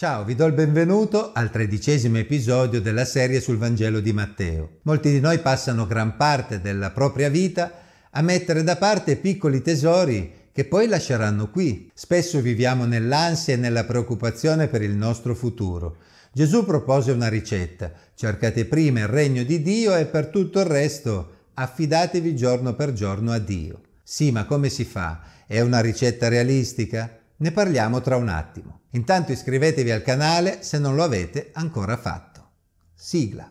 Ciao, vi do il benvenuto al tredicesimo episodio della serie sul Vangelo di Matteo. Molti di noi passano gran parte della propria vita a mettere da parte piccoli tesori che poi lasceranno qui. Spesso viviamo nell'ansia e nella preoccupazione per il nostro futuro. Gesù propose una ricetta. Cercate prima il regno di Dio e per tutto il resto affidatevi giorno per giorno a Dio. Sì, ma come si fa? È una ricetta realistica? Ne parliamo tra un attimo. Intanto iscrivetevi al canale se non lo avete ancora fatto. Sigla.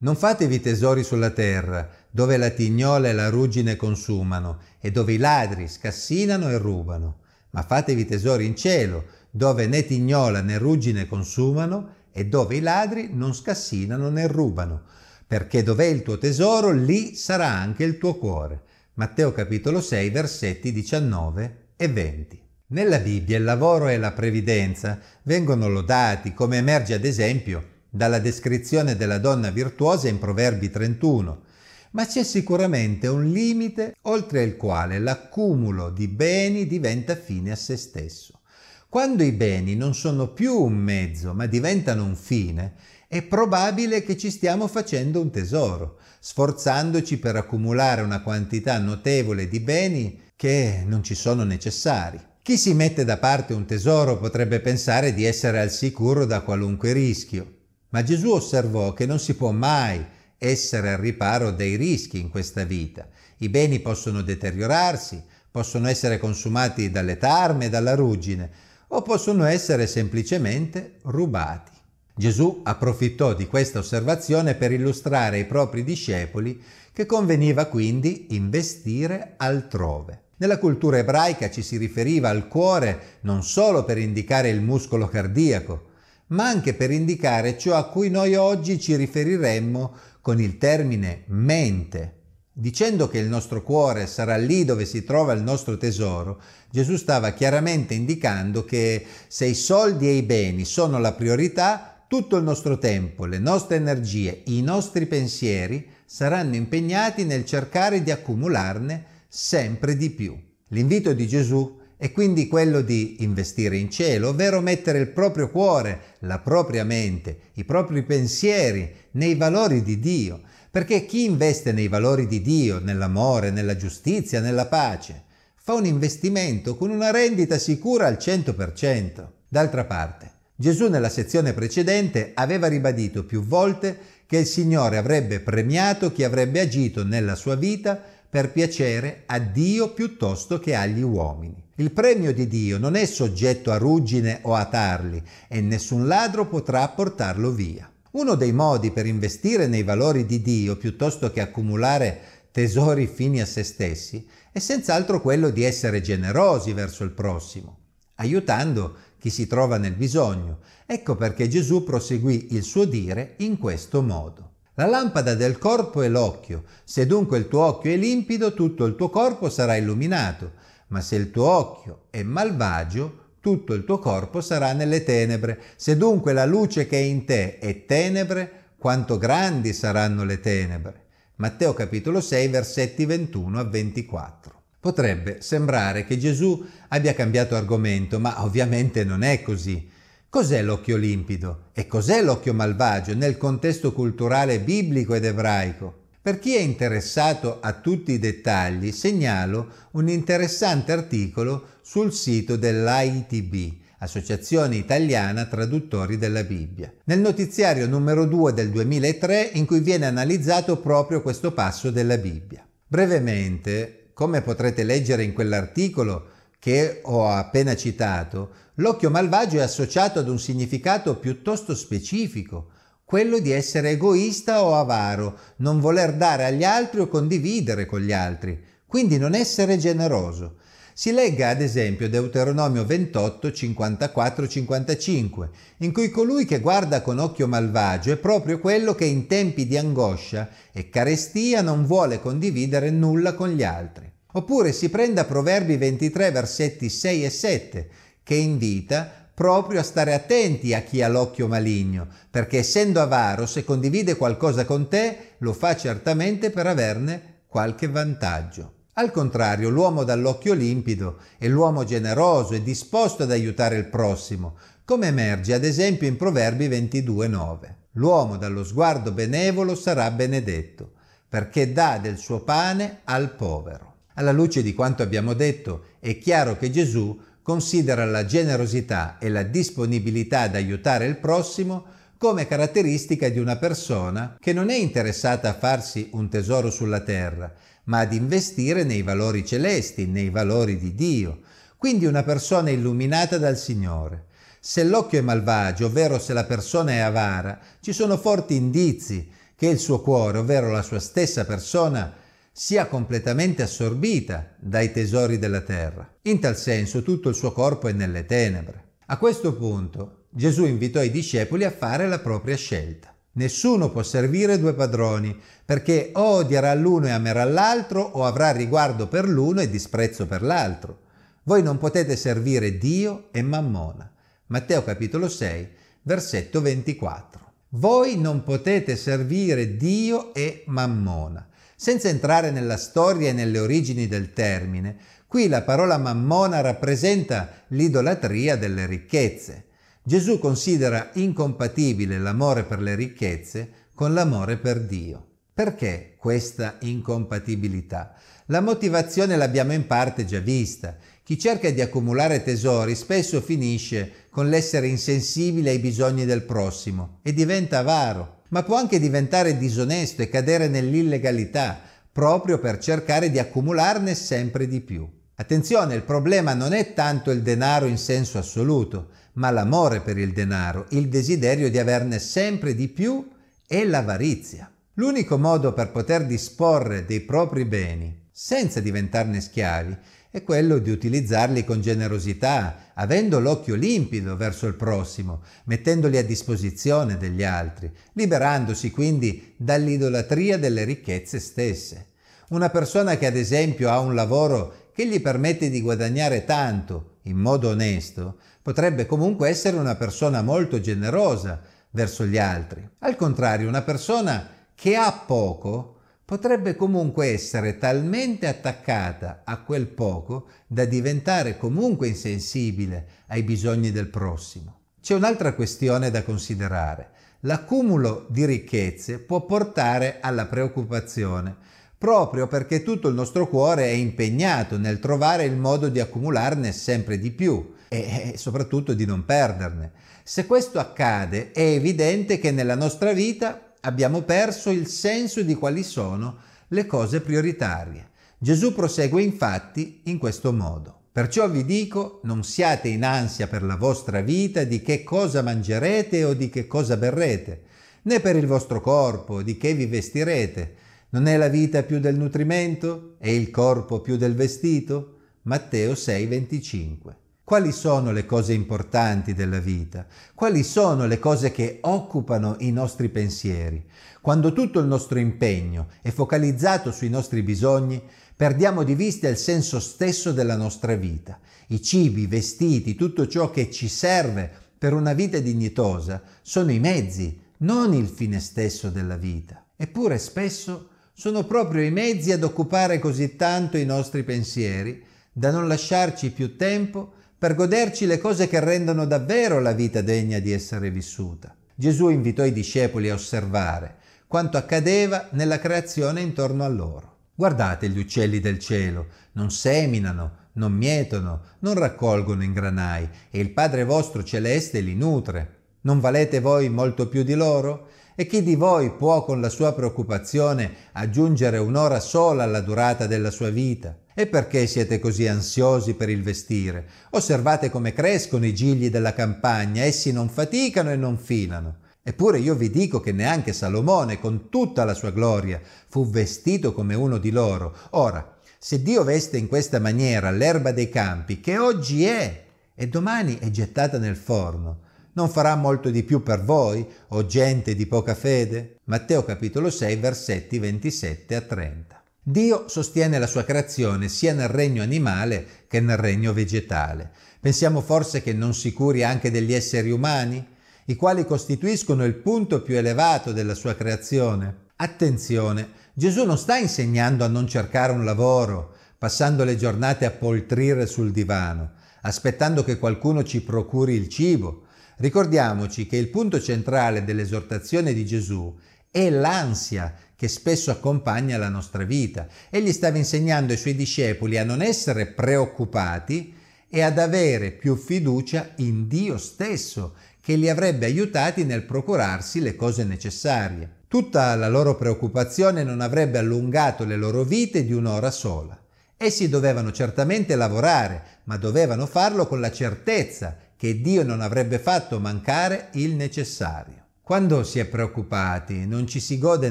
Non fatevi tesori sulla terra, dove la tignola e la ruggine consumano, e dove i ladri scassinano e rubano, ma fatevi tesori in cielo, dove né tignola né ruggine consumano, e dove i ladri non scassinano né rubano perché dov'è il tuo tesoro, lì sarà anche il tuo cuore. Matteo capitolo 6, versetti 19 e 20. Nella Bibbia il lavoro e la previdenza vengono lodati, come emerge ad esempio dalla descrizione della donna virtuosa in Proverbi 31, ma c'è sicuramente un limite oltre il quale l'accumulo di beni diventa fine a se stesso. Quando i beni non sono più un mezzo, ma diventano un fine, è probabile che ci stiamo facendo un tesoro, sforzandoci per accumulare una quantità notevole di beni che non ci sono necessari. Chi si mette da parte un tesoro potrebbe pensare di essere al sicuro da qualunque rischio, ma Gesù osservò che non si può mai essere al riparo dei rischi in questa vita. I beni possono deteriorarsi, possono essere consumati dalle tarme dalla ruggine, o possono essere semplicemente rubati. Gesù approfittò di questa osservazione per illustrare ai propri discepoli che conveniva quindi investire altrove. Nella cultura ebraica ci si riferiva al cuore non solo per indicare il muscolo cardiaco, ma anche per indicare ciò a cui noi oggi ci riferiremmo con il termine mente. Dicendo che il nostro cuore sarà lì dove si trova il nostro tesoro, Gesù stava chiaramente indicando che se i soldi e i beni sono la priorità, tutto il nostro tempo, le nostre energie, i nostri pensieri saranno impegnati nel cercare di accumularne sempre di più. L'invito di Gesù è quindi quello di investire in cielo, ovvero mettere il proprio cuore, la propria mente, i propri pensieri nei valori di Dio, perché chi investe nei valori di Dio, nell'amore, nella giustizia, nella pace, fa un investimento con una rendita sicura al 100%. D'altra parte, Gesù nella sezione precedente aveva ribadito più volte che il Signore avrebbe premiato chi avrebbe agito nella sua vita per piacere a Dio piuttosto che agli uomini. Il premio di Dio non è soggetto a ruggine o a tarli e nessun ladro potrà portarlo via. Uno dei modi per investire nei valori di Dio piuttosto che accumulare tesori fini a se stessi è senz'altro quello di essere generosi verso il prossimo, aiutando chi si trova nel bisogno. Ecco perché Gesù proseguì il suo dire in questo modo. La lampada del corpo è l'occhio. Se dunque il tuo occhio è limpido, tutto il tuo corpo sarà illuminato. Ma se il tuo occhio è malvagio, tutto il tuo corpo sarà nelle tenebre. Se dunque la luce che è in te è tenebre, quanto grandi saranno le tenebre. Matteo capitolo 6 versetti 21 a 24. Potrebbe sembrare che Gesù abbia cambiato argomento, ma ovviamente non è così. Cos'è l'occhio limpido e cos'è l'occhio malvagio nel contesto culturale biblico ed ebraico? Per chi è interessato a tutti i dettagli, segnalo un interessante articolo sul sito dell'AITB, Associazione Italiana Traduttori della Bibbia, nel notiziario numero 2 del 2003 in cui viene analizzato proprio questo passo della Bibbia. Brevemente, come potrete leggere in quell'articolo che ho appena citato, l'occhio malvagio è associato ad un significato piuttosto specifico, quello di essere egoista o avaro, non voler dare agli altri o condividere con gli altri, quindi non essere generoso. Si legga ad esempio Deuteronomio 28, 54, 55, in cui colui che guarda con occhio malvagio è proprio quello che in tempi di angoscia e carestia non vuole condividere nulla con gli altri. Oppure si prenda Proverbi 23, versetti 6 e 7, che invita proprio a stare attenti a chi ha l'occhio maligno, perché essendo avaro, se condivide qualcosa con te, lo fa certamente per averne qualche vantaggio. Al contrario, l'uomo dall'occhio limpido è l'uomo generoso e disposto ad aiutare il prossimo, come emerge ad esempio in Proverbi 22.9. L'uomo dallo sguardo benevolo sarà benedetto, perché dà del suo pane al povero. Alla luce di quanto abbiamo detto, è chiaro che Gesù considera la generosità e la disponibilità ad aiutare il prossimo come caratteristica di una persona che non è interessata a farsi un tesoro sulla terra, ma ad investire nei valori celesti, nei valori di Dio. Quindi una persona illuminata dal Signore. Se l'occhio è malvagio, ovvero se la persona è avara, ci sono forti indizi che il suo cuore, ovvero la sua stessa persona, sia completamente assorbita dai tesori della terra. In tal senso tutto il suo corpo è nelle tenebre. A questo punto Gesù invitò i discepoli a fare la propria scelta. Nessuno può servire due padroni, perché o odierà l'uno e amerà l'altro, o avrà riguardo per l'uno e disprezzo per l'altro. Voi non potete servire Dio e Mammona. Matteo capitolo 6, versetto 24. Voi non potete servire Dio e Mammona. Senza entrare nella storia e nelle origini del termine, qui la parola Mammona rappresenta l'idolatria delle ricchezze. Gesù considera incompatibile l'amore per le ricchezze con l'amore per Dio. Perché questa incompatibilità? La motivazione l'abbiamo in parte già vista. Chi cerca di accumulare tesori spesso finisce con l'essere insensibile ai bisogni del prossimo e diventa avaro, ma può anche diventare disonesto e cadere nell'illegalità proprio per cercare di accumularne sempre di più. Attenzione, il problema non è tanto il denaro in senso assoluto, ma l'amore per il denaro, il desiderio di averne sempre di più e l'avarizia. L'unico modo per poter disporre dei propri beni senza diventarne schiavi è quello di utilizzarli con generosità, avendo l'occhio limpido verso il prossimo, mettendoli a disposizione degli altri, liberandosi quindi dall'idolatria delle ricchezze stesse. Una persona che ad esempio ha un lavoro che gli permette di guadagnare tanto in modo onesto, potrebbe comunque essere una persona molto generosa verso gli altri. Al contrario, una persona che ha poco potrebbe comunque essere talmente attaccata a quel poco da diventare comunque insensibile ai bisogni del prossimo. C'è un'altra questione da considerare. L'accumulo di ricchezze può portare alla preoccupazione, proprio perché tutto il nostro cuore è impegnato nel trovare il modo di accumularne sempre di più e soprattutto di non perderne. Se questo accade è evidente che nella nostra vita abbiamo perso il senso di quali sono le cose prioritarie. Gesù prosegue infatti in questo modo. Perciò vi dico, non siate in ansia per la vostra vita di che cosa mangerete o di che cosa berrete, né per il vostro corpo, di che vi vestirete. Non è la vita più del nutrimento e il corpo più del vestito? Matteo 6, 25. Quali sono le cose importanti della vita? Quali sono le cose che occupano i nostri pensieri? Quando tutto il nostro impegno è focalizzato sui nostri bisogni, perdiamo di vista il senso stesso della nostra vita. I cibi, i vestiti, tutto ciò che ci serve per una vita dignitosa sono i mezzi, non il fine stesso della vita. Eppure spesso sono proprio i mezzi ad occupare così tanto i nostri pensieri da non lasciarci più tempo per goderci le cose che rendono davvero la vita degna di essere vissuta. Gesù invitò i discepoli a osservare quanto accadeva nella creazione intorno a loro. Guardate gli uccelli del cielo, non seminano, non mietono, non raccolgono in granai, e il Padre vostro celeste li nutre. Non valete voi molto più di loro? E chi di voi può con la sua preoccupazione aggiungere un'ora sola alla durata della sua vita? E perché siete così ansiosi per il vestire? Osservate come crescono i gigli della campagna, essi non faticano e non filano. Eppure io vi dico che neanche Salomone, con tutta la sua gloria, fu vestito come uno di loro. Ora, se Dio veste in questa maniera l'erba dei campi, che oggi è e domani è gettata nel forno, non farà molto di più per voi, o gente di poca fede? Matteo capitolo 6, versetti 27 a 30. Dio sostiene la sua creazione sia nel regno animale che nel regno vegetale. Pensiamo forse che non si curi anche degli esseri umani, i quali costituiscono il punto più elevato della sua creazione? Attenzione, Gesù non sta insegnando a non cercare un lavoro, passando le giornate a poltrire sul divano, aspettando che qualcuno ci procuri il cibo. Ricordiamoci che il punto centrale dell'esortazione di Gesù è l'ansia che spesso accompagna la nostra vita. Egli stava insegnando ai suoi discepoli a non essere preoccupati e ad avere più fiducia in Dio stesso, che li avrebbe aiutati nel procurarsi le cose necessarie. Tutta la loro preoccupazione non avrebbe allungato le loro vite di un'ora sola. Essi dovevano certamente lavorare, ma dovevano farlo con la certezza che Dio non avrebbe fatto mancare il necessario. Quando si è preoccupati non ci si gode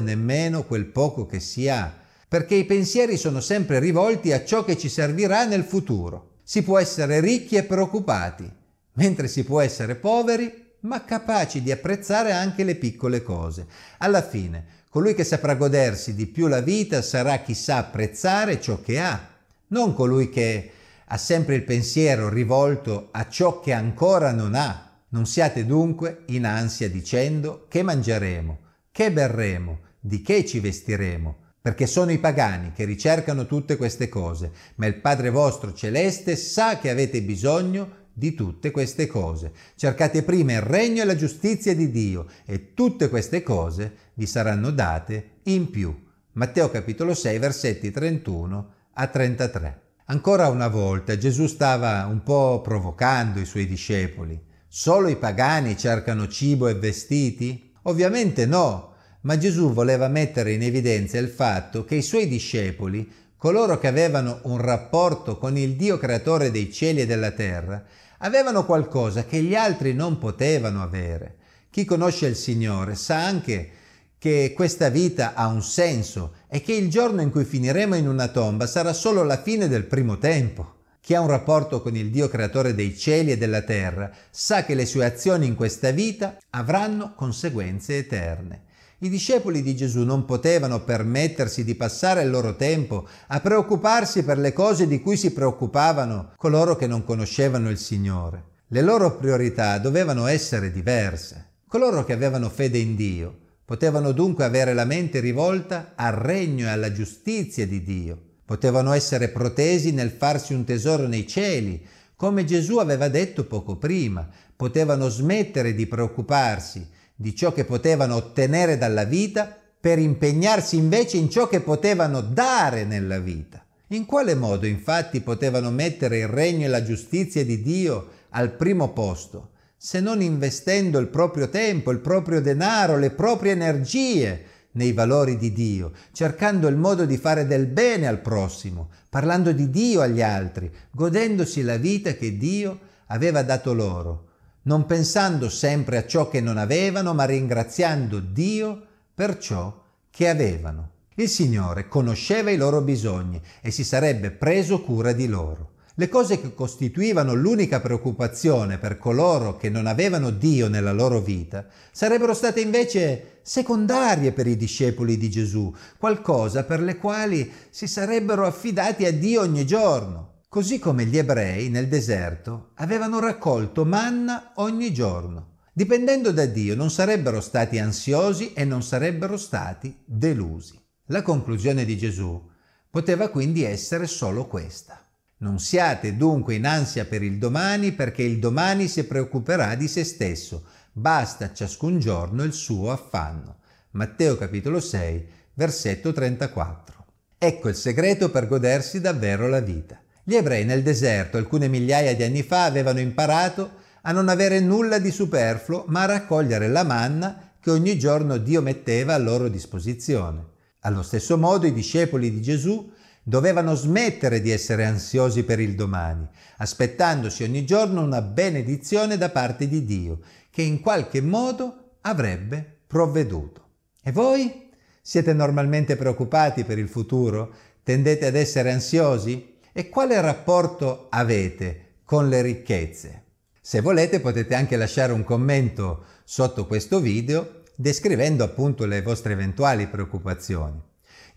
nemmeno quel poco che si ha, perché i pensieri sono sempre rivolti a ciò che ci servirà nel futuro. Si può essere ricchi e preoccupati, mentre si può essere poveri ma capaci di apprezzare anche le piccole cose. Alla fine, colui che saprà godersi di più la vita sarà chi sa apprezzare ciò che ha, non colui che ha sempre il pensiero rivolto a ciò che ancora non ha non siate dunque in ansia dicendo che mangeremo, che berremo, di che ci vestiremo, perché sono i pagani che ricercano tutte queste cose, ma il Padre vostro celeste sa che avete bisogno di tutte queste cose. Cercate prima il regno e la giustizia di Dio e tutte queste cose vi saranno date in più. Matteo capitolo 6 versetti 31 a 33. Ancora una volta Gesù stava un po' provocando i suoi discepoli. Solo i pagani cercano cibo e vestiti? Ovviamente no, ma Gesù voleva mettere in evidenza il fatto che i suoi discepoli, coloro che avevano un rapporto con il Dio creatore dei cieli e della terra, avevano qualcosa che gli altri non potevano avere. Chi conosce il Signore sa anche che questa vita ha un senso e che il giorno in cui finiremo in una tomba sarà solo la fine del primo tempo. Chi ha un rapporto con il Dio creatore dei cieli e della terra sa che le sue azioni in questa vita avranno conseguenze eterne. I discepoli di Gesù non potevano permettersi di passare il loro tempo a preoccuparsi per le cose di cui si preoccupavano coloro che non conoscevano il Signore. Le loro priorità dovevano essere diverse. Coloro che avevano fede in Dio potevano dunque avere la mente rivolta al regno e alla giustizia di Dio Potevano essere protesi nel farsi un tesoro nei cieli, come Gesù aveva detto poco prima. Potevano smettere di preoccuparsi di ciò che potevano ottenere dalla vita per impegnarsi invece in ciò che potevano dare nella vita. In quale modo infatti potevano mettere il regno e la giustizia di Dio al primo posto, se non investendo il proprio tempo, il proprio denaro, le proprie energie nei valori di Dio, cercando il modo di fare del bene al prossimo, parlando di Dio agli altri, godendosi la vita che Dio aveva dato loro, non pensando sempre a ciò che non avevano, ma ringraziando Dio per ciò che avevano. Il Signore conosceva i loro bisogni e si sarebbe preso cura di loro. Le cose che costituivano l'unica preoccupazione per coloro che non avevano Dio nella loro vita sarebbero state invece secondarie per i discepoli di Gesù, qualcosa per le quali si sarebbero affidati a Dio ogni giorno. Così come gli ebrei nel deserto avevano raccolto manna ogni giorno. Dipendendo da Dio non sarebbero stati ansiosi e non sarebbero stati delusi. La conclusione di Gesù poteva quindi essere solo questa. Non siate dunque in ansia per il domani, perché il domani si preoccuperà di se stesso. Basta ciascun giorno il suo affanno. Matteo capitolo 6, versetto 34. Ecco il segreto per godersi davvero la vita. Gli ebrei nel deserto alcune migliaia di anni fa avevano imparato a non avere nulla di superfluo, ma a raccogliere la manna che ogni giorno Dio metteva a loro disposizione. Allo stesso modo i discepoli di Gesù dovevano smettere di essere ansiosi per il domani, aspettandosi ogni giorno una benedizione da parte di Dio, che in qualche modo avrebbe provveduto. E voi? Siete normalmente preoccupati per il futuro? Tendete ad essere ansiosi? E quale rapporto avete con le ricchezze? Se volete potete anche lasciare un commento sotto questo video descrivendo appunto le vostre eventuali preoccupazioni.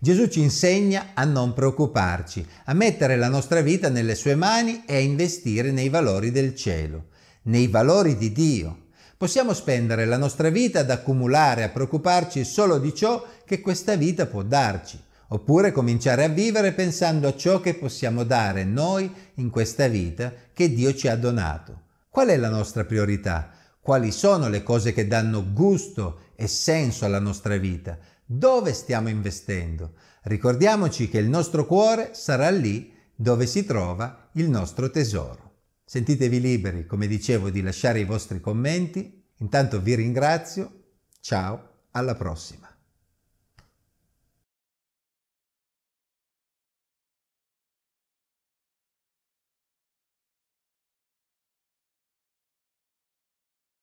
Gesù ci insegna a non preoccuparci, a mettere la nostra vita nelle sue mani e a investire nei valori del cielo, nei valori di Dio. Possiamo spendere la nostra vita ad accumulare, a preoccuparci solo di ciò che questa vita può darci, oppure cominciare a vivere pensando a ciò che possiamo dare noi in questa vita che Dio ci ha donato. Qual è la nostra priorità? Quali sono le cose che danno gusto e senso alla nostra vita? Dove stiamo investendo? Ricordiamoci che il nostro cuore sarà lì dove si trova il nostro tesoro. Sentitevi liberi, come dicevo, di lasciare i vostri commenti. Intanto vi ringrazio. Ciao, alla prossima.